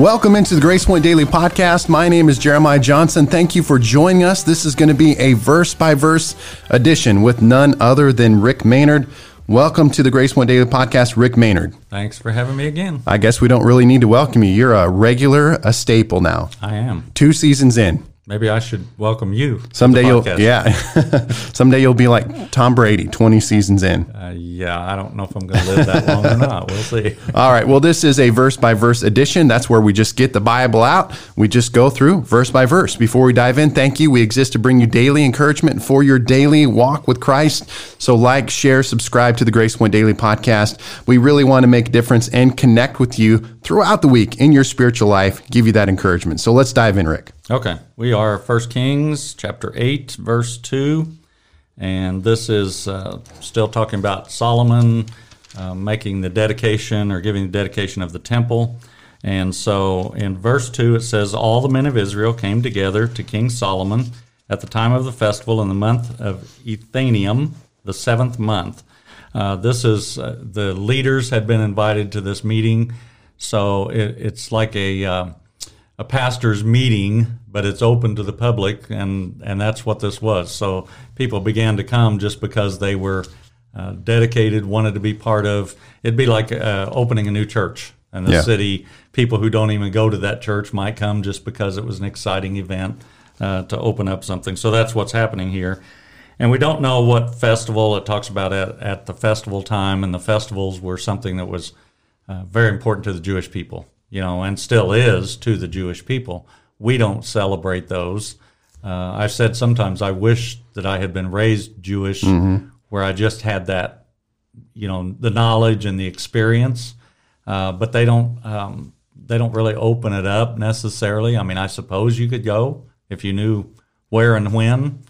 Welcome into the Grace Point Daily Podcast. My name is Jeremiah Johnson. Thank you for joining us. This is going to be a verse by verse edition with none other than Rick Maynard. Welcome to the Grace Point Daily Podcast, Rick Maynard. Thanks for having me again. I guess we don't really need to welcome you. You're a regular, a staple now. I am. Two seasons in. Maybe I should welcome you. Someday you'll, yeah. Someday you'll be like Tom Brady, 20 seasons in. Uh, yeah, I don't know if I'm going to live that long or not. We'll see. All right. Well, this is a verse by verse edition. That's where we just get the Bible out. We just go through verse by verse. Before we dive in, thank you. We exist to bring you daily encouragement for your daily walk with Christ. So, like, share, subscribe to the Grace Point Daily podcast. We really want to make a difference and connect with you throughout the week in your spiritual life, give you that encouragement. So, let's dive in, Rick. Okay. We are First Kings chapter 8, verse 2. And this is uh, still talking about Solomon uh, making the dedication or giving the dedication of the temple. And so in verse 2, it says, All the men of Israel came together to King Solomon at the time of the festival in the month of Ethanim, the seventh month. Uh, this is uh, the leaders had been invited to this meeting. So it, it's like a uh, a pastor's meeting, but it's open to the public, and and that's what this was. So people began to come just because they were uh, dedicated, wanted to be part of. It'd be like uh, opening a new church in the Yeah. city. People who don't even go to that church might come just because it was an exciting event uh, to open up something. So that's what's happening here. And we don't know what festival it talks about at, at the festival time, and the festivals were something that was uh, very important to the Jewish people, you know, and still is to the Jewish people. We don't celebrate those. Uh, I've said sometimes I wish that I had been raised Jewish, where I just had that, you know, the knowledge and the experience, uh, but they don't. Um, they don't really open it up necessarily. I mean, I suppose you could go if you knew where and when.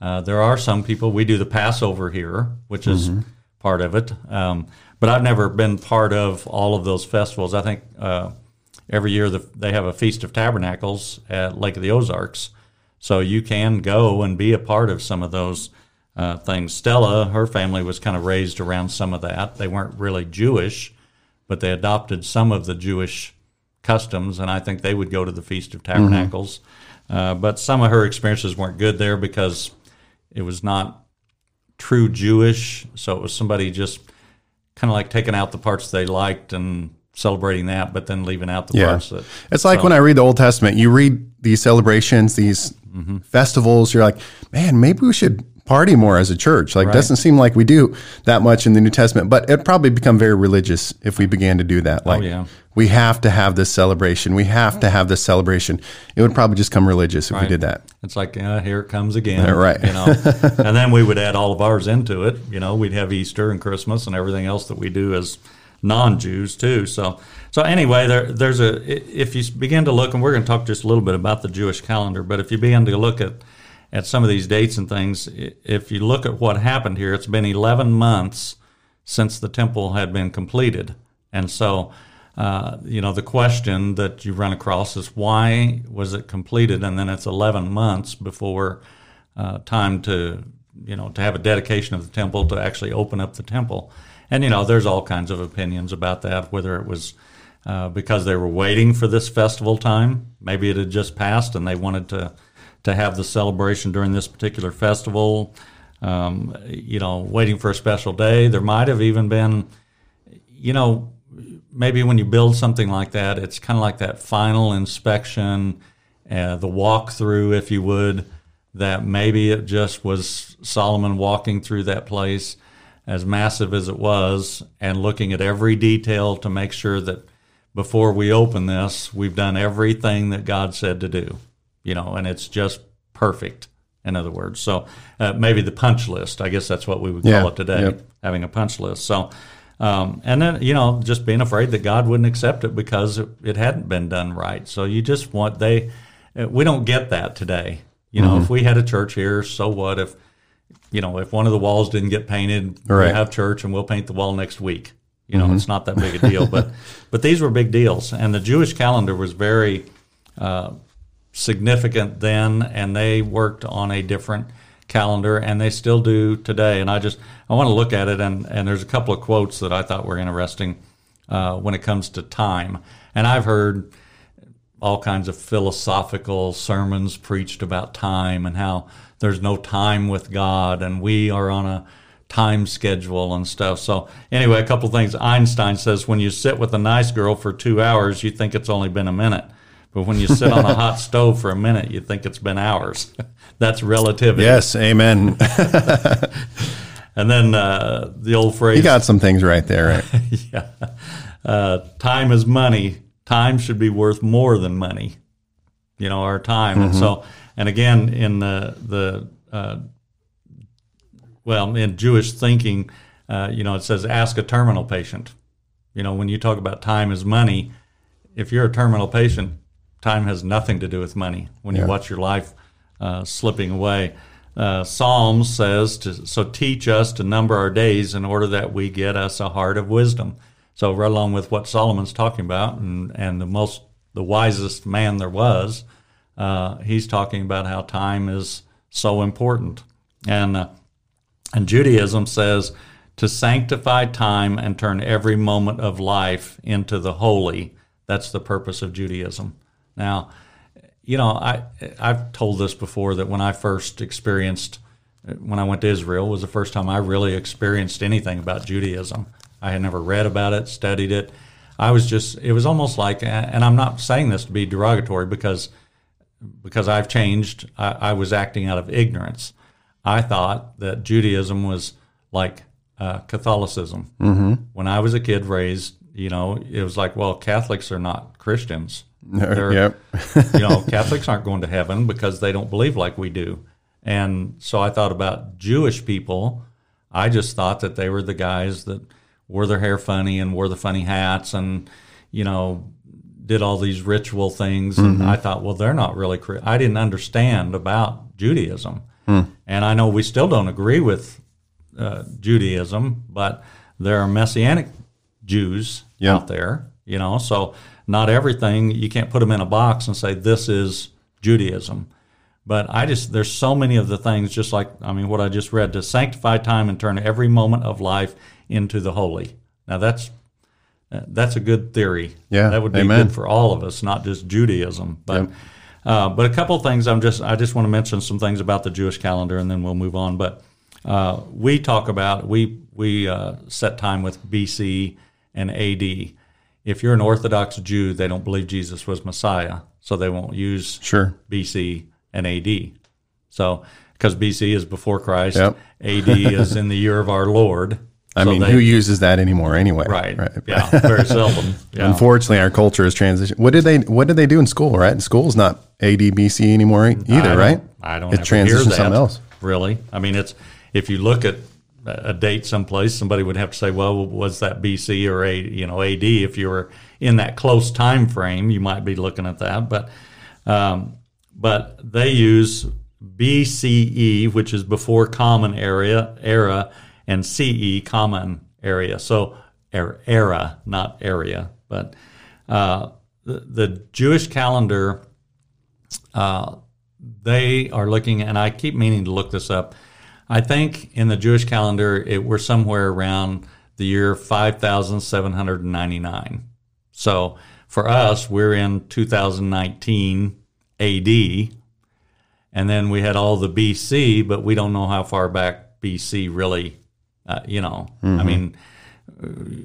Uh, there are some people. We do the Passover here, which is part of it. Um, but I've never been part of all of those festivals. I think uh, every year the, they have a Feast of Tabernacles at Lake of the Ozarks, so you can go and be a part of some of those uh, things. Stella, her family was kind of raised around some of that. They weren't really Jewish, but they adopted some of the Jewish customs, and I think they would go to the Feast of Tabernacles. Uh, but some of her experiences weren't good there because it was not true Jewish. So it was somebody just kind of like taking out the parts they liked and celebrating that, but then leaving out the Yeah. parts that. It's like so- when I read the Old Testament, you read these celebrations, these Mm-hmm. festivals, you're like, man, maybe we should party more as a church. Like, Right. doesn't seem like we do that much in the New Testament, but it'd probably become very religious if we began to do that. Like, Oh, yeah. we have to have this celebration. We have to have this celebration. It would probably just come religious if we did that. It's like, uh, here it comes again. Right. You know, and then we would add all of ours into it. You know, we'd have Easter and Christmas and everything else that we do as non-Jews too. So, so anyway, there, there's a, if you begin to look, and we're going to talk just a little bit about the Jewish calendar, but if you begin to look at, at some of these dates and things, if you look at what happened here, it's been 11 months since the temple had been completed. And so, uh, you know, the question that you run across is why was it completed? And then it's 11 months before uh, time to, you know, to have a dedication of the temple, to actually open up the temple. And, you know, there's all kinds of opinions about that, whether it was uh, because they were waiting for this festival time. Maybe it had just passed and they wanted to, to have the celebration during this particular festival. Um, you know, waiting for a special day. There might have even been, you know, maybe when you build something like that, it's kind of like that final inspection, uh, the walkthrough, if you would, that maybe it just was Solomon walking through that place, as massive as it was, and looking at every detail to make sure that before we open this, we've done everything that God said to do, you know, and it's just perfect. In other words, so uh, maybe the punch list. I guess that's what we would call Yeah. it today Yep. having a punch list. So, um, and then you know, just being afraid that God wouldn't accept it because it, it hadn't been done right. So you just want they. uh, We don't get that today. You know, Mm-hmm. if we had a church here, so what? If you know, if one of the walls didn't get painted, Right. we have church and we'll paint the wall next week. You know, it's not that big a deal, but but these were big deals, and the Jewish calendar was very uh, significant then, and they worked on a different calendar, and they still do today. And I just I want to look at it, and and there's a couple of quotes that I thought were interesting uh, when it comes to time. And I've heard all kinds of philosophical sermons preached about time and how there's no time with God and we are on a time schedule and stuff. So anyway, a couple things. Einstein says when you sit with a nice girl for two hours, you think it's only been a minute. But when you sit on a hot stove for a minute, you think it's been hours. That's relativity. Yes, amen. And then uh, the old phrase. you got some things right there. Right? yeah. Uh, time is money. Time should be worth more than money. You know, our time. And so, and again, in the, the uh, well, in Jewish thinking, uh, you know, it says ask a terminal patient. You know, when you talk about time is money, if you're a terminal patient, time has nothing to do with money. When you watch your life uh, slipping away, uh, Psalms says, to, "So teach us to number our days, in order that we get us a heart of wisdom." So, right along with what Solomon's talking about, and and the most the wisest man there was, uh, he's talking about how time is so important, and uh, and Judaism says to sanctify time and turn every moment of life into the holy. That's the purpose of Judaism. Now, you know, I I've told this before that when I first experienced when I went to Israel was the first time I really experienced anything about Judaism. I had never read about it, studied it. I was just it was almost like and I'm not saying this to be derogatory because because I've changed, I, I was acting out of ignorance. I thought that Judaism was like uh, Catholicism. Mm-hmm. When I was a kid raised, you know, it was like, well, Catholics are not Christians. They're, yep. you know, Catholics aren't going to heaven because they don't believe like we do. And so I thought about Jewish people. I just thought that they were the guys that wore their hair funny and wore the funny hats and, you know, did all these ritual things. And I thought, well, they're not really, I didn't understand about Judaism. And I know we still don't agree with uh, Judaism, but there are Messianic Jews Yeah. out there, you know, so not everything, you can't put them in a box and say, this is Judaism. But I just, there's so many of the things, just like, I mean, what I just read, to sanctify time and turn every moment of life into the holy. Now, that's, that's a good theory. Yeah, That would be amen. good for all of us, not just Judaism. But, uh, but a couple of things I'm just, I just want to mention some things about the Jewish calendar and then we'll move on. But uh, we talk about, we, we uh, set time with BC and AD. If you're an Orthodox Jew, they don't believe Jesus was Messiah, so they won't use Sure. BC and AD. So, because BC is before Christ, Yep. AD is in the year of our Lord. I So mean, they- who uses that anymore anyway? right, right. yeah, very seldom. Yeah. Unfortunately, our culture has transitioned. What did they What did they do in school? Right, school's not ADBC anymore e- I either, don't- right? I don't. It ever transitioned hear that, something else. Really, I mean, it's if you look at a date someplace, somebody would have to say, "Well, was that BC or a you know AD?" If you were in that close time frame, you might be looking at that. But um, but they use BCE, which is before Common Area era, and CE, Common Area. So er- era, not area, but uh, the, the Jewish calendar uh, they are looking, and I keep meaning to look this up. I think in the Jewish calendar, it, we're somewhere around the year 5799. So for us, we're in 2019 AD, and then we had all the BC, but we don't know how far back BC really, uh, you know, I mean,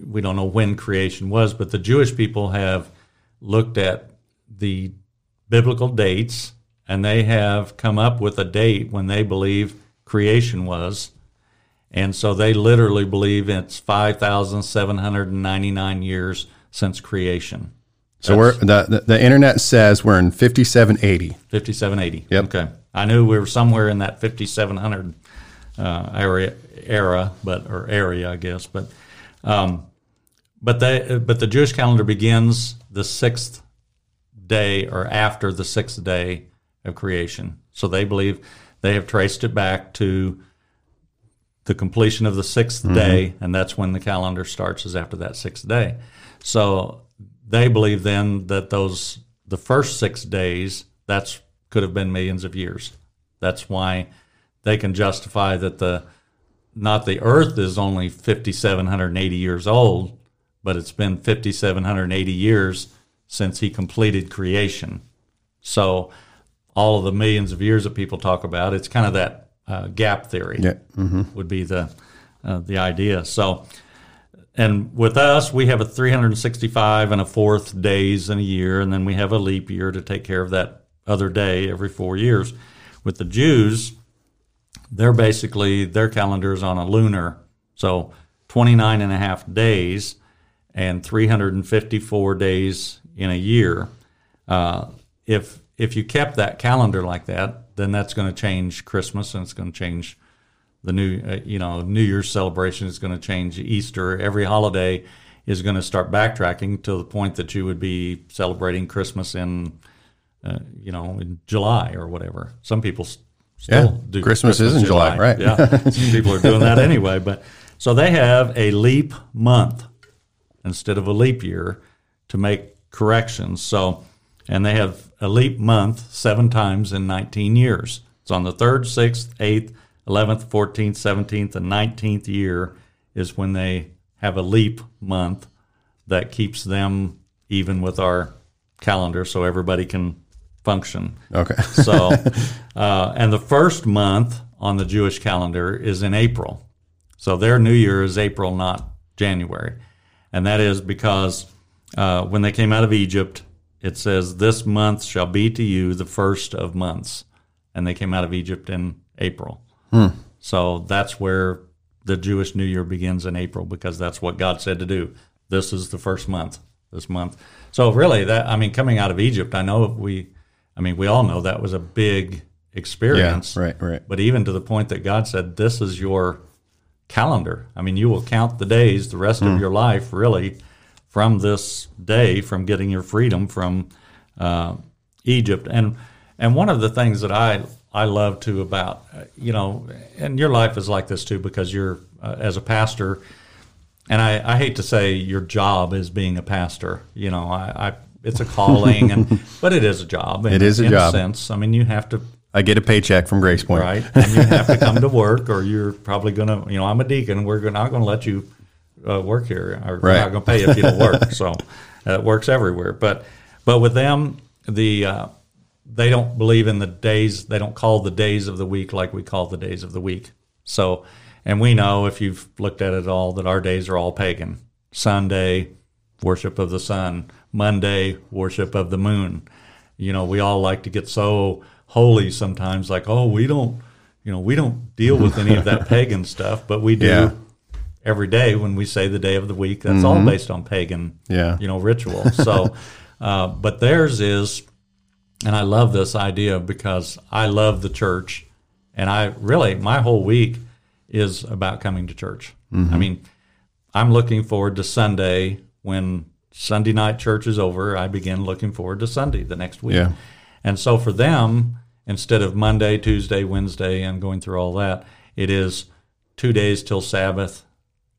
we don't know when creation was, but the Jewish people have looked at the biblical dates and they have come up with a date when they believe creation was. And so they literally believe it's 5,799 years since creation. So we're the, the the internet says we're in 5780. 5780. Yep. Okay. I knew we were somewhere in that 5700 uh, area, era, but or area, I guess. But um, but they but the Jewish calendar begins the sixth day or after the sixth day of creation. So they believe they have traced it back to the completion of the 6th mm-hmm. day, and that's when the calendar starts. Is after that sixth day. So they believe then that those the first six days that's could have been millions of years. That's why they can justify that the not the Earth is only 5,780 years old, but it's been 5,780 years since he completed creation. So, all of the millions of years that people talk about, it's kind of that uh, gap theory. Yeah. Mm-hmm. Would be the uh, the idea. So, and with us, we have a 365 and a fourth days in a year, and then we have a leap year to take care of that other day every four years. With the Jews, they're basically their calendar is on a lunar, so 29 and a half days and 354 days in a year. Uh, if if you kept that calendar like that, then that's going to change Christmas and it's going to change the new uh, you know New Year's celebration is going to change Easter. Every holiday is going to start backtracking to the point that you would be celebrating Christmas in uh, you know in July or whatever. Some people still Yeah, do Christmas is in July, right. Yeah, some people are doing that anyway. But so they have a leap month instead of a leap year to make corrections. So, and they have a leap month seven times in 19 years. It's on the third, sixth, eighth, 11th, 14th, 17th, and 19th year is when they have a leap month that keeps them even with our calendar so everybody can function. Okay. So, uh, and the first month on the Jewish calendar is in April. So their New Year is April, not January. And that is because uh, when they came out of Egypt, it says, This month shall be to you the first of months. And they came out of Egypt in April. Hmm. So that's where the Jewish New Year begins in April because that's what God said to do. This is the first month, this month. So really, that I mean, coming out of Egypt, I know we, I mean, we all know that was a big yeah. experience. Right. Right. But even to the point that God said, "This is your calendar." I mean, you will count the days the rest of hmm. your life, really, from this day, from getting your freedom from uh, Egypt. And and one of the things that I I love too about uh, you know, and your life is like this too because you're uh, as a pastor. And I, I hate to say your job is being a pastor. You know, I, I it's a calling, and but it is a job. in- It is a in job. sense. I mean, you have to I get a paycheck from Grace Point. right? And you have to come to work, or you're probably going to, you know, I'm a deacon. We're not going to let you uh, work here, or we're not going to pay you if you don't work. So uh, it works everywhere. But but with them, the uh, they don't believe in the days. They don't call the days of the week like we call the days of the week. So, and we know if you've looked at it all that our days are all pagan. Sunday, worship of the sun. Monday, worship of the moon. You know, we all like to get so holy sometimes, like, oh, we don't, you know, we don't deal with any of that pagan stuff, but we do Yeah. Every day when we say the day of the week. That's all based on pagan, Yeah. you know, ritual. So, uh, but theirs is, and I love this idea because I love the church, and I really my whole week is about coming to church. I mean, I'm looking forward to Sunday when Sunday night church is over. I begin looking forward to Sunday the next week. Yeah. And so for them, instead of Monday, Tuesday, Wednesday, and going through all that, it is two days till Sabbath,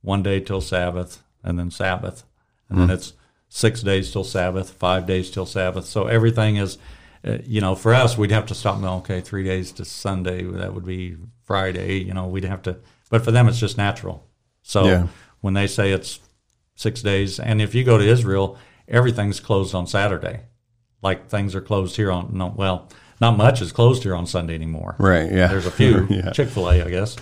one day till Sabbath, and then Sabbath. And then it's six days till Sabbath, five days till Sabbath. So everything is, uh, you know, for us, we'd have to stop and go, okay, three days to Sunday, that would be Friday, you know, we'd have to, but for them, it's just natural. So Yeah. when they say it's six days, and if you go to Israel, everything's closed on Saturday like things are closed here on no well not much is closed here on sunday anymore Right. Yeah. there's a few yeah. chick-fil-a i guess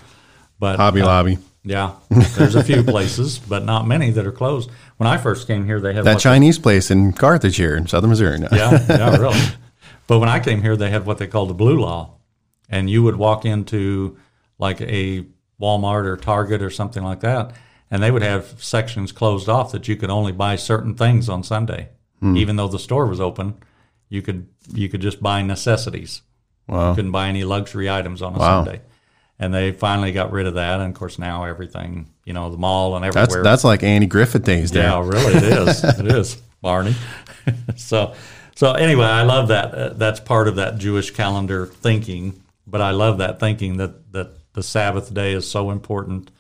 but Hobby uh, Lobby. Yeah there's a few places but not many that are closed when i first came here they had That Chinese place in Carthage here in southern Missouri. No. yeah yeah really but when i came here they had what they called the blue law and you would walk into like a walmart or target or something like that and they would have sections closed off that you could only buy certain things on sunday Hmm. even though the store was open you could you could just buy necessities Wow. couldn't buy any luxury items on a Wow. Sunday. And they finally got rid of that. And of course, now everything, you know, the mall and everywhere. that's like Andy Griffith days there. yeah, really, it is. it is, Barney. so, so anyway, I love that. Uh, that's part of that Jewish calendar thinking. But I love that thinking that that the Sabbath day is so important.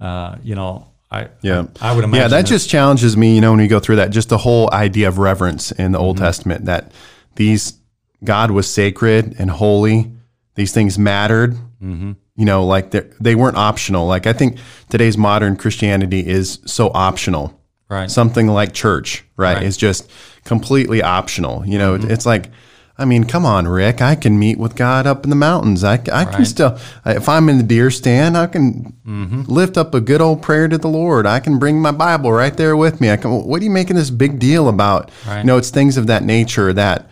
Uh, you know, I Yeah. I, would imagine Yeah, that that- just challenges me, you know, when you go through that, just the whole idea of reverence in the Mm-hmm. Old Testament that these God was sacred and holy. These things mattered. Mm-hmm. You know, like they they weren't optional. Like I think today's modern Christianity is so optional. Right. Something like church, right? Right. It's just completely optional. You know, mm-hmm. it's like, I mean, come on, Rick. I can meet with God up in the mountains. I, I can still, if I'm in the deer stand, I can mm-hmm. lift up a good old prayer to the Lord. I can bring my Bible right there with me. I can. What are you making this big deal about? Right. You know, it's things of that nature that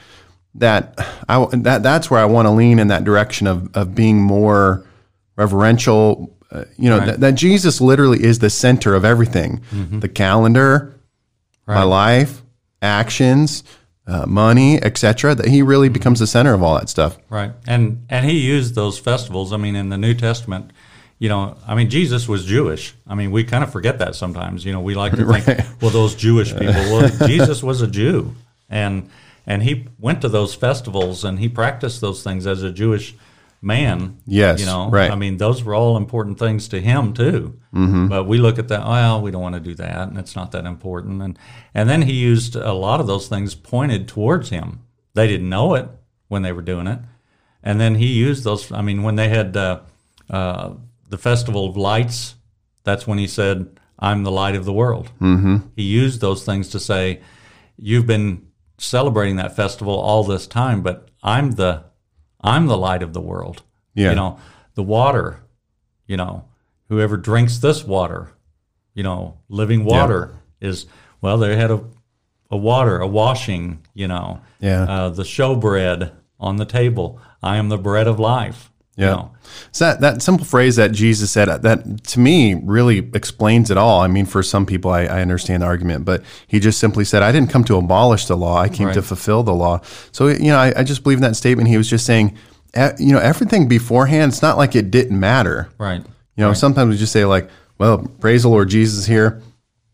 that I that that's where I want to lean in that direction of of being more reverential. Uh, you know, that, that Jesus literally is the center of everything. The calendar, my life, actions, uh, money, etc. That he really becomes the center of all that stuff. Right. And and he used those festivals. I mean, in the New Testament, you know, I mean, Jesus was Jewish. I mean, we kind of forget that sometimes. You know, we like to think, well, those Jewish people. Well, Jesus was a Jew, and and he went to those festivals and he practiced those things as a Jewish man. Yes, You know, right. I mean, those were all important things to him too. Mm-hmm. But we look at that. Well, we don't want to do that, and it's not that important. And and then he used a lot of those things pointed towards him. They didn't know it when they were doing it, and then he used those. I mean, when they had uh, uh, the festival of lights, that's when he said, "I'm the light of the world." Mm-hmm. He used those things to say, "You've been celebrating that festival all this time, but I'm the I'm the light of the world." Yeah. You know, the water. You know, whoever drinks this water, you know, living water is well. They had a a water, a washing. You know, Yeah. uh, the showbread on the table. I am the bread of life. You Yeah. know. So that, that simple phrase that Jesus said, uh, that to me really explains it all. I mean, for some people, I, I understand the argument, but he just simply said, I didn't come to abolish the law. I came to fulfill the law. So, you know, I, I just believe in that statement. He was just saying, you know, everything beforehand, it's not like it didn't matter. Right. You know, sometimes we just say like, well, praise the Lord, Jesus here.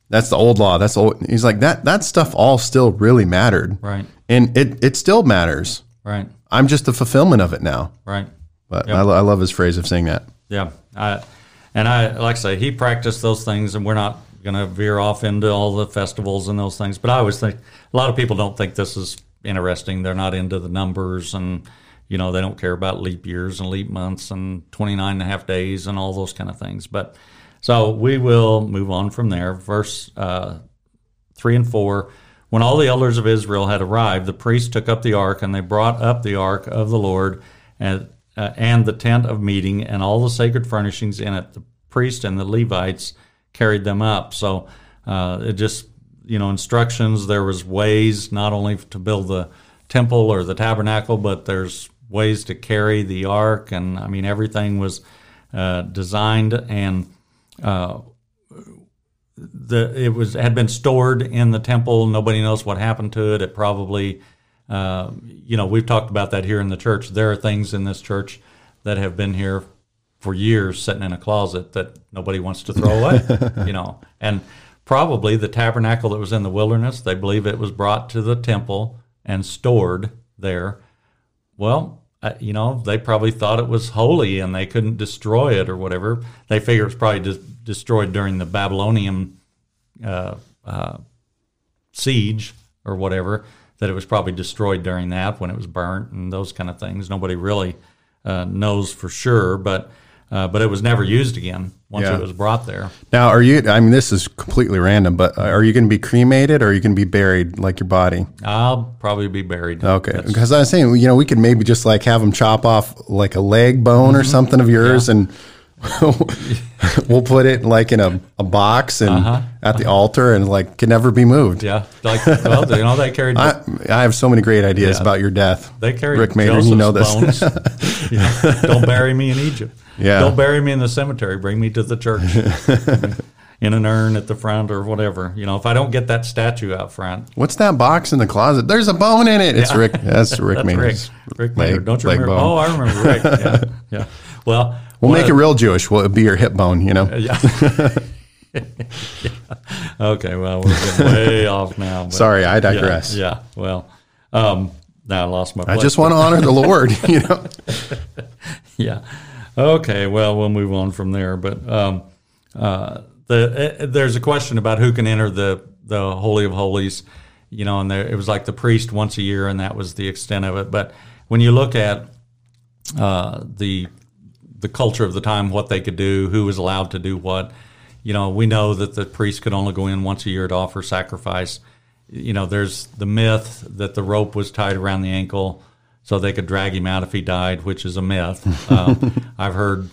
That's the old law. That's old. He's like that. That stuff all still really mattered, Right. and it it still matters. Right. I'm just the fulfillment of it now. Right. But I, I love his phrase of saying that. Yeah. I, and I like I say he practiced those things, and we're not going to veer off into all the festivals and those things. But I always think a lot of people don't think this is interesting. They're not into the numbers and. You know, they don't care about leap years and leap months and 29 and a half days and all those kind of things. But so we will move on from there. Verse uh, 3 and 4. When all the elders of Israel had arrived, the priests took up the ark, and they brought up the ark of the Lord and, uh, and the tent of meeting and all the sacred furnishings in it. The priest and the Levites carried them up. So uh, it just, you know, instructions. There was ways not only to build the temple or the tabernacle, but there's ways to carry the ark, and I mean everything was uh, designed and uh, the it was had been stored in the temple. Nobody knows what happened to it. It probably, uh, you know, we've talked about that here in the church. There are things in this church that have been here for years, sitting in a closet that nobody wants to throw away. you know, and probably the tabernacle that was in the wilderness, they believe it was brought to the temple and stored there. Well, uh, you know, they probably thought it was holy and they couldn't destroy it or whatever. They figure it's probably dis- destroyed during the Babylonian uh, uh, siege or whatever. That it was probably destroyed during that when it was burnt and those kind of things. Nobody really uh, knows for sure, but uh, but it was never used again once Yeah. it was brought there. Now, are you? I mean, this is completely random, but are you going to be cremated or are you going to be buried like your body? I'll probably be buried. Okay, That's- because I was saying, you know, we could maybe just like have them chop off like a leg bone or something of yours, and we'll put it like in a, a box and uh-huh. at the altar, and like can never be moved. yeah, like well, you know, they carried I, I have so many great ideas Yeah. about your death. They carried Rick Mader, you know this. bones. Yeah. Don't bury me in Egypt. Yeah. Don't bury me in the cemetery. Bring me to the church in an urn at the front or whatever. You know, if I don't get that statue out front, What's that box in the closet? There's a bone in it. It's Rick. That's Rick that's Rick. Mader's Rick leg- Mader. Don't you remember? bone. Oh, I remember Rick. Yeah. yeah. Well, We'll make it real Jewish. Well, it'll be your hip bone. You know. Yeah. Okay. Well, we're getting way off now. Sorry, I digress. Yeah. Well, um, now I lost my. I just want to honor the Lord. You know. yeah. Okay. Well, we'll move on from there. But um, uh, the uh, there's a question about who can enter the the holy of holies. You know, and there it was like the priest once a year, and that was the extent of it. But when you look at uh, the the culture of the time, what they could do, who was allowed to do what. You know, we know that the priest could only go in once a year to offer sacrifice. you know, there's the myth that the rope was tied around the ankle so they could drag him out if he died, which is a myth. Um, I've heard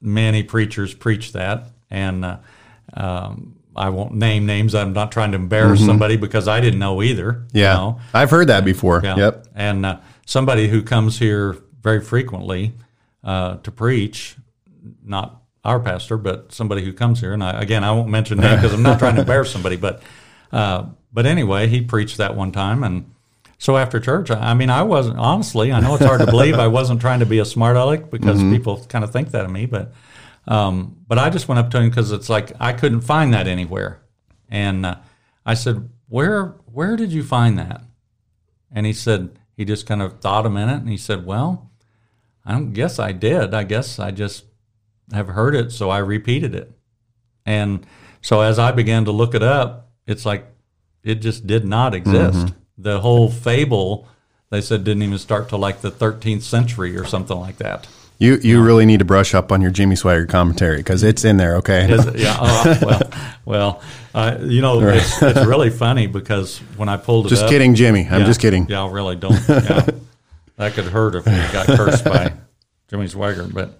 many preachers preach that, and uh, um, I won't name names. I'm not trying to embarrass somebody because I didn't know either. Mm-hmm. Yeah. You know? I've heard that before. Yeah. Yep. And uh, somebody who comes here very frequently uh, to preach, not our pastor, but somebody who comes here, and I, again, I won't mention name because I'm not trying to embarrass somebody, but uh, but anyway, he preached that one time, and so after church, I I mean, I wasn't honestly. I know it's hard to believe I wasn't trying to be a smart aleck because people kind of think that of me, but um, but I just went up to him because it's like I couldn't find that anywhere, and uh, I said, "Where where did you find that?" And he said he just kind of thought a minute, and he said, "Well, I don't guess I did. I guess I just have heard it, so I repeated it." And so as I began to look it up, it's like it just did not exist. The whole fable, they said, didn't even start till like the 13th century or something like that. You you really need to brush up on your Jimmy Swaggart commentary because it's in there. Okay. It? Yeah. Oh, well, well, uh, you know, it's, it's really funny because when I pulled it just up, kidding, Jimmy. I'm Yeah. just kidding. Yeah, I really don't. Yeah. that could hurt if we got cursed by Jimmy Swaggart. But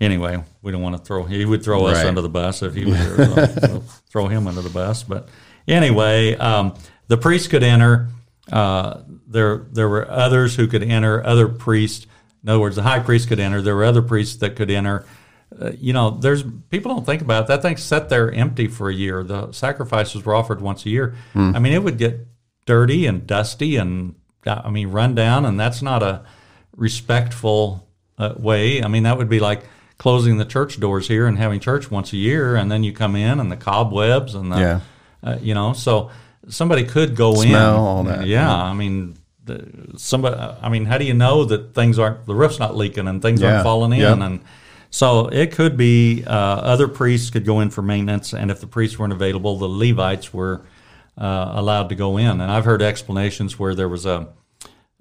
anyway, we don't want to throw. He would throw us Right. under the bus if he was here. So, so throw him under the bus. But anyway, um, the priest could enter. Uh, there, there were others who could enter. Other priests. In other words, the high priest could enter. There were other priests that could enter. Uh, you know, there's people don't think about it. that thing sat there empty for a year. The sacrifices were offered once a year. I mean, it would get dirty and dusty and I mean run down, and that's not a respectful uh, way. I mean, that would be like closing the church doors here and having church once a year, and then you come in and the cobwebs and the, Yeah. uh, you know, so somebody could go in. Smell, all that. Yeah, I mean, the, somebody. I mean, how do you know that things aren't the roof's not leaking and things Yeah. aren't falling in Yep. and so it could be uh, other priests could go in for maintenance, and if the priests weren't available, the Levites were uh, allowed to go in. And I've heard explanations where there was a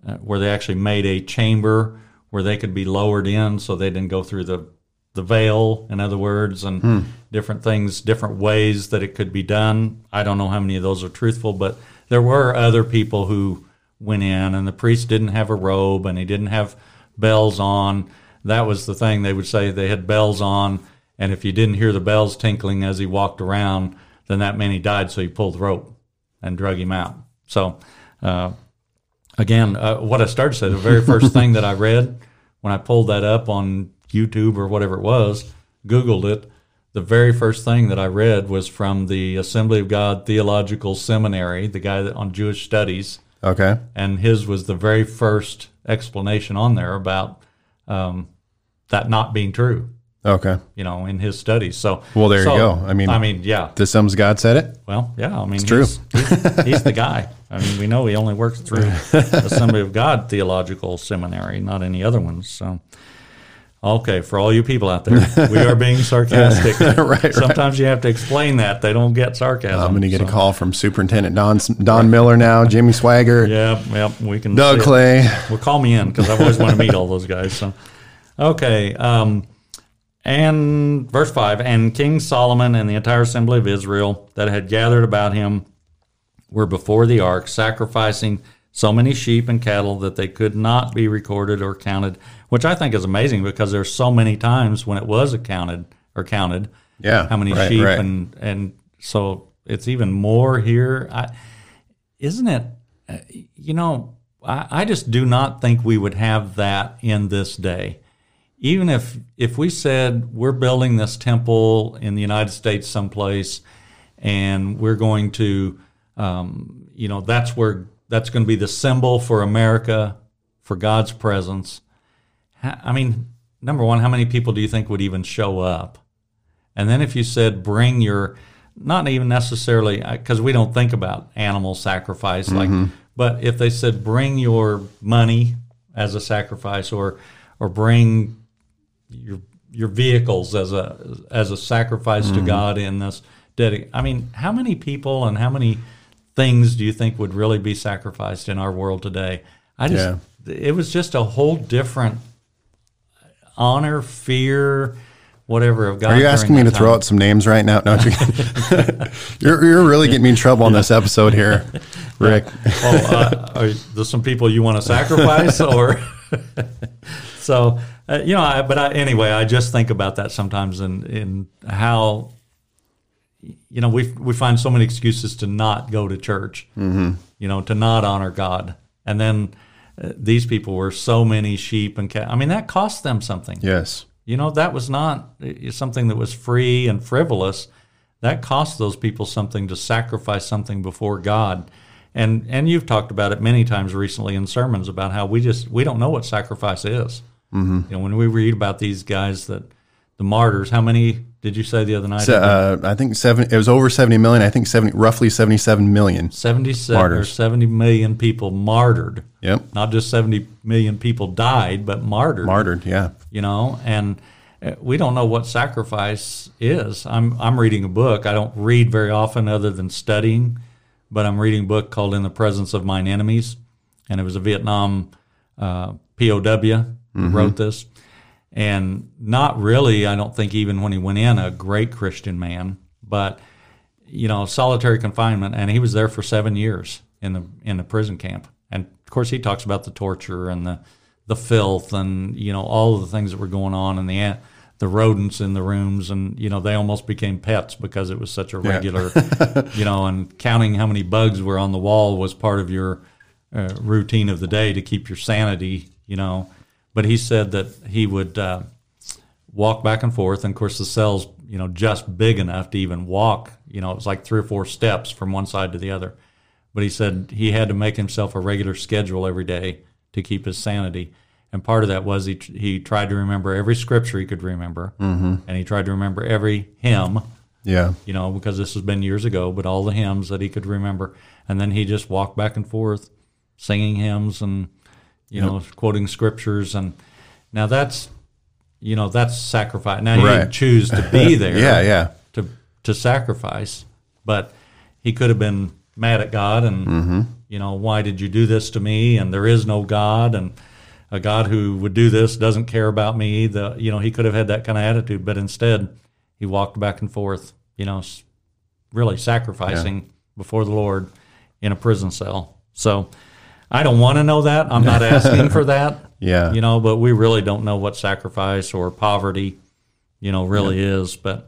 uh, where they actually made a chamber where they could be lowered in, so they didn't go through the the veil, in other words, and different things, different ways that it could be done. I don't know how many of those are truthful, but there were other people who went in, and the priest didn't have a robe and he didn't have bells on. That was the thing. They would say they had bells on, and if you didn't hear the bells tinkling as he walked around, then that meant he died. So he pulled the rope and drug him out. So, uh, again, uh, what I started to say, the very first thing that I read when I pulled that up on YouTube or whatever it was, Googled it, the very first thing that I read was from the Assembly of God Theological Seminary, the guy that on Jewish studies, Okay. and his was the very first explanation on there about um, that not being true. Okay. You know, in his studies. So, Well, there you go. I mean- I mean, yeah. The sums God said it. Well, yeah. I mean, true. He's, he's, he's the guy. I mean, we know he only works through Assembly of God Theological Seminary, not any other ones. So, okay, for all you people out there, we are being sarcastic. Right, right. Sometimes you have to explain that they don't get sarcasm. I'm going to get a call from Superintendent Don Don Miller now, Jimmy Swaggart, Yeah, yeah, we can. Doug see it. Clay. Well, call me in because I've always wanted to meet all those guys. So, okay. Um, and verse five, and King Solomon and the entire assembly of Israel that had gathered about him were before the ark, sacrificing so many sheep and cattle that they could not be recorded or counted. Which I think is amazing because there's so many times when it was accounted or counted. Yeah, how many right, sheep right. and and so it's even more here. I, isn't it? uh, You know, I, I just do not think we would have that in this day. Even if if we said we're building this temple in the United States someplace, and we're going to, um, you know, that's where that's going to be the symbol for America, for God's presence. I mean, number one, how many people do you think would even show up? And then if you said bring your, not even necessarily because we don't think about animal sacrifice like, but if they said bring your money as a sacrifice or or bring your your vehicles as a as a sacrifice to God in this dedic I mean, how many people and how many things do you think would really be sacrificed in our world today? I just it was just a whole different honor, fear, whatever of God. Are you asking me to throw out some names right now? No, you're, you're, you're really getting me in trouble on this episode here, Rick. oh, uh, are there some people you want to sacrifice or so uh, you know I, but I, anyway i just think about that sometimes in in how you know we we find so many excuses to not go to church mm-hmm. you know to not honor god and then uh, these people were so many sheep and cat i mean that cost them something Yes. you know, that was not uh, something that was free and frivolous. That cost those people something to sacrifice something before God. And and you've talked about it many times recently in sermons about how we just we don't know what sacrifice is. Mm-hmm. You know, when we read about these guys that the martyrs, how many did you say the other night? So, uh, I think seven. It was over seventy million. I think seventy, roughly seventy-seven million. 77 or martyrs. 70 million people martyred. Yep. Not just 70 million people died, but martyred. Martyred. Yeah. you know and uh, we don't know what sacrifice is i'm i'm reading a book i don't read very often other than studying but i'm reading a book called in the presence of mine enemies and it was a vietnam uh, pow who wrote this. And not really i don't think even when he went in a great christian man. But you know solitary confinement and he was there for seven years in the in the prison camp. And of course he talks about the torture and the the filth and you know all of the things that were going on and the the rodents in the rooms. And you know they almost became pets because it was such a regular you know and counting how many bugs were on the wall was part of your uh, routine of the day to keep your sanity you know but he said that he would uh, walk back and forth. And of course, the cell's you know just big enough to even walk. You know, it was like three or four steps from one side to the other. But he said he had to make himself a regular schedule every day to keep his sanity. And part of that was he he tried to remember every scripture he could remember, mm-hmm. and he tried to remember every hymn. Yeah. You know, because this has been years ago, but all the hymns that he could remember, and then he just walked back and forth, singing hymns and you know quoting scriptures, and now that's you know that's sacrifice. Now he Right. didn't choose to be there Yeah. Yeah. to to sacrifice, but he could have been mad at God and Mm-hmm. you know why did you do this to me? And there is no God, and a God who would do this doesn't care about me. The you know he could have had that kind of attitude, but instead he walked back and forth, you know, really sacrificing before the Lord in a prison cell. So I don't want to know that. I'm not asking for that. Yeah. You know, but we really don't know what sacrifice or poverty, you know, really is. But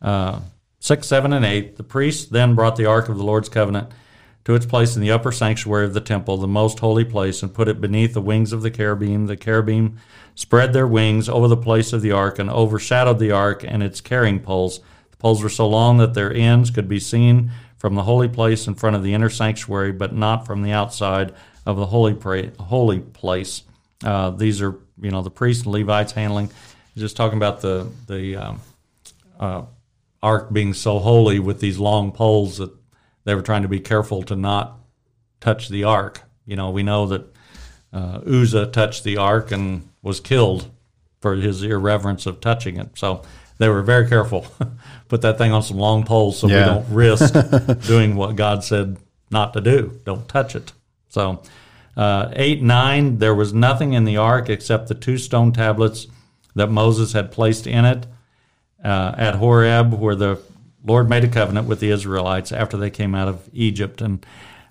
uh, six, seven, and eight, the priests then brought the ark of the Lord's covenant to its place in the upper sanctuary of the temple, the most holy place, and put it beneath the wings of the cherubim. The cherubim spread their wings over the place of the ark and overshadowed the ark and its carrying poles. The poles were so long that their ends could be seen from the holy place in front of the inner sanctuary, but not from the outside of the holy pra- holy place. Uh, these are, you know, the priests and Levites handling. Just talking about the the um, uh, ark being so holy with these long poles that they were trying to be careful to not touch the ark. You know, we know that uh, Uzzah touched the ark and was killed for his irreverence of touching it. So they were very careful. Put that thing on some long poles so we don't risk doing what God said not to do. Don't touch it. So uh, eight nine, there was nothing in the ark except the two stone tablets that Moses had placed in it uh, at Horeb, where the Lord made a covenant with the Israelites after they came out of Egypt. And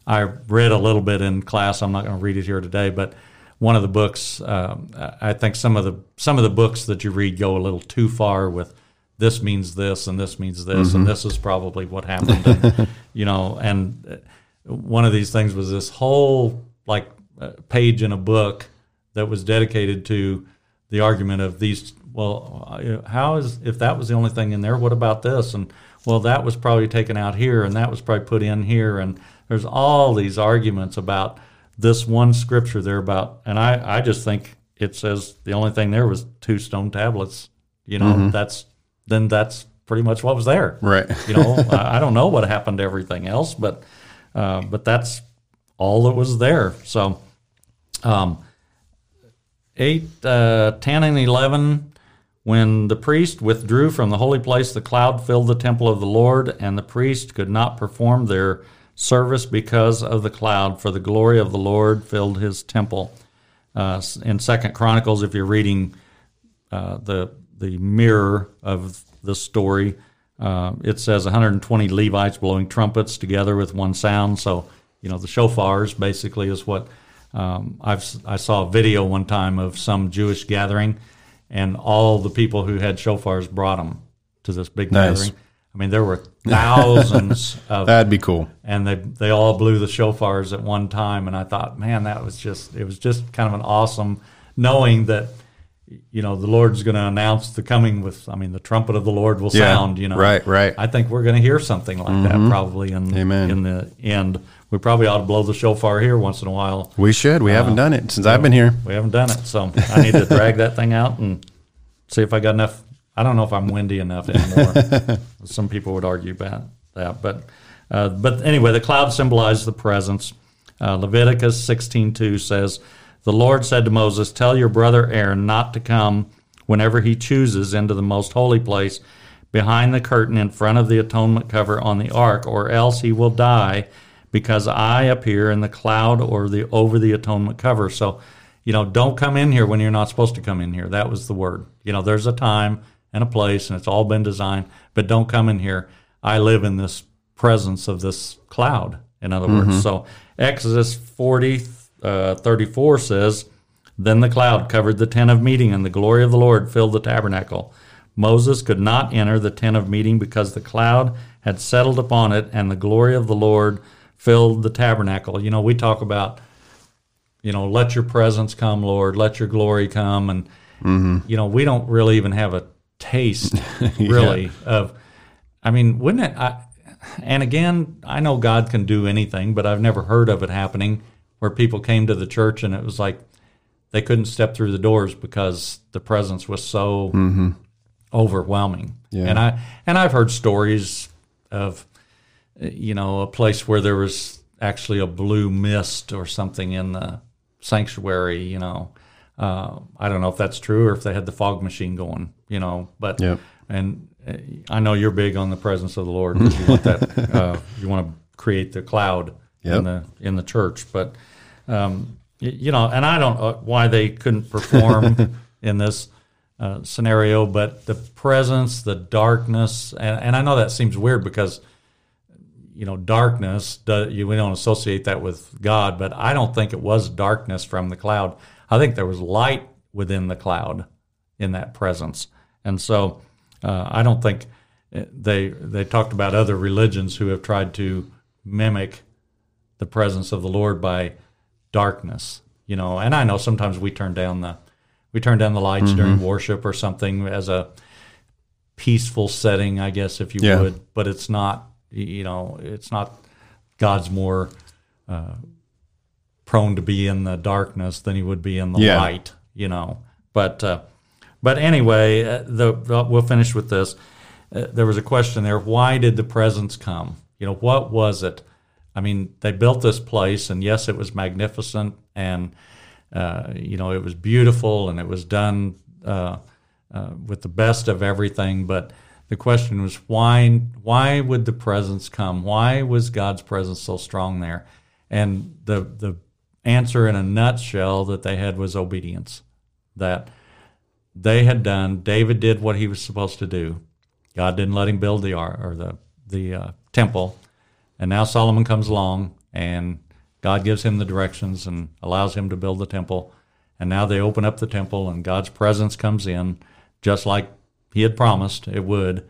I read a little bit in class. I'm not going to read it here today, but one of the books, um, I think some of the some of the books that you read go a little too far with this means this and this means this and this is probably what happened. And, you know, and uh, one of these things was this whole like uh, page in a book that was dedicated to the argument of these well uh, how is if that was the only thing in there what about this? And well that was probably taken out here and that was probably put in here. And there's all these arguments about this one scripture there about and i i just think it says the only thing there was two stone tablets you know that's then that's pretty much what was there. Right. you know I, I don't know what happened to everything else but uh, but that's all that was there. So um, 8 uh, 10 and 11 when the priest withdrew from the holy place the cloud filled the temple of the lord and the priest could not perform their service because of the cloud for the glory of the lord filled his temple. Uh, in second chronicles if you're reading uh, the the mirror of the story. Uh, it says 120 Levites blowing trumpets together with one sound. So you know the shofars basically is what um, I've I saw a video one time of some Jewish gathering, and all the people who had shofars brought them to this big Nice. gathering. I mean, there were thousands of That'd be cool. and they they all blew the shofars at one time and i thought man that was just it was just kind of an awesome knowing that you know the lord's going to announce the coming with i mean the trumpet of the lord will Yeah, sound you know right, right. i think we're going to hear something like that probably in Amen. in the end we probably ought to blow the shofar here once in a while We should. We haven't done it since I've been here. we haven't done it so i need to drag that thing out and see if i got enough i don't know if i'm windy enough anymore some people would argue about that but uh, but anyway the cloud symbolized the presence uh, leviticus 16.2 says the lord said to moses tell your brother aaron not to come whenever he chooses into the most holy place behind the curtain in front of the atonement cover on the ark or else he will die because i appear in the cloud or the over the atonement cover. So you know don't come in here when you're not supposed to come in here. That was the word. You know there's a time and a place and it's all been designed but don't come in here. I live in this presence of this cloud in other words. Mm-hmm. So exodus 40 uh, 34 says then the cloud covered the tent of meeting and the glory of the lord filled the tabernacle. Moses could not enter the tent of meeting because the cloud had settled upon it and the glory of the lord filled the tabernacle. You know we talk about you know, let your presence come, Lord, let your glory come. And, you know, we don't really even have a taste, really, of, I mean, wouldn't it? I, and again, I know God can do anything, but I've never heard of it happening where people came to the church and it was like they couldn't step through the doors because the presence was so overwhelming. Yeah. And I and I've heard stories of you know a place where there was actually a blue mist or something in the sanctuary. You know, uh, I don't know if that's true or if they had the fog machine going. You know, but Yep. and uh, I know you're big on the presence of the Lord. You want that. uh, you want to create the cloud Yep. in the in the church, but um, you know, and I don't know why they couldn't perform in this uh, scenario, but the presence, the darkness, and, and I know that seems weird because you know darkness. Do, you, we don't associate that with God, but I don't think it was darkness from the cloud. I think there was light within the cloud in that presence, and so uh, I don't think uh, they they talked about other religions who have tried to mimic the presence of the Lord by darkness. You know, and I know sometimes we turn down the we turn down the lights during worship or something as a peaceful setting, I guess, if you Yeah. would. But it's not. You know, it's not. God's more uh, prone to be in the darkness than he would be in the Yeah. light. You know, but uh, but anyway, uh, the, the we'll finish with this. Uh, there was a question there. Why did the presence come? You know, what was it? I mean, they built this place, and yes, it was magnificent, and uh, you know, it was beautiful, and it was done uh, uh, with the best of everything. But the question was, why? Why would the presence come? Why was God's presence so strong there? And the the answer, in a nutshell, that they had was obedience. That they had done. David did what he was supposed to do. God didn't let him build the or the the uh, temple, and now Solomon comes along and God gives him the directions and allows him to build the temple. And now they open up the temple and God's presence comes in, just like He had promised it would.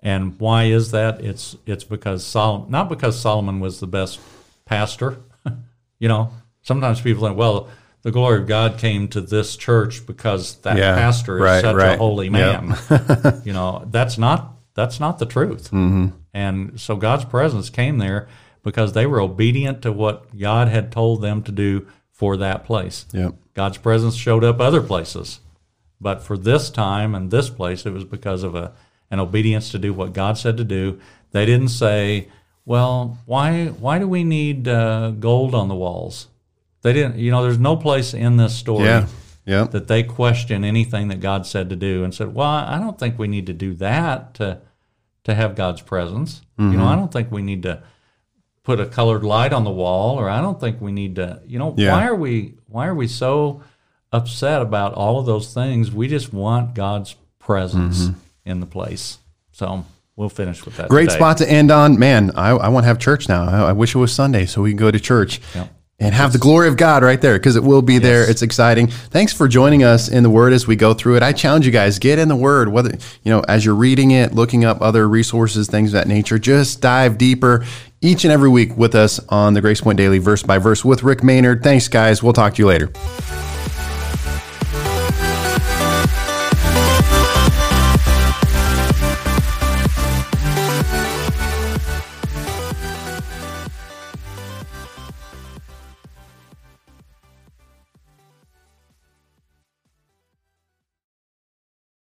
And why is that? It's it's because Solomon, not because Solomon was the best pastor. you know, sometimes people think, well, the glory of God came to this church because that Yeah, pastor is right, such a right. holy Yep. man. you know, that's not that's not the truth. Mm-hmm. And so God's presence came there because they were obedient to what God had told them to do for that place. Yep. God's presence showed up other places, but for this time and this place, it was because of a an obedience to do what God said to do. They didn't say, "Well, why why do we need uh, gold on the walls?" They didn't. You know, there's no place in this story Yeah. Yeah. that they question anything that God said to do and said, "Well, I don't think we need to do that to to have God's presence. You know, mm-hmm. I don't think we need to put a colored light on the wall, or I don't think we need to. You know, Yeah. why are we why are we so upset about all of those things? We just want God's presence mm-hmm. in the place. So we'll finish with that. Great today. spot to end on. Man, I, I want to have church now. I, I wish it was Sunday so we can go to church. Yep. And have the glory of God right there because it will be there. It's exciting. Thanks for joining us in the Word as we go through it. I challenge you guys get in the Word, whether you know as you're reading it, looking up other resources, things of that nature. Just dive deeper each and every week with us on the Grace Point Daily, verse by verse with Rick Maynard. Thanks, guys. We'll talk to you later.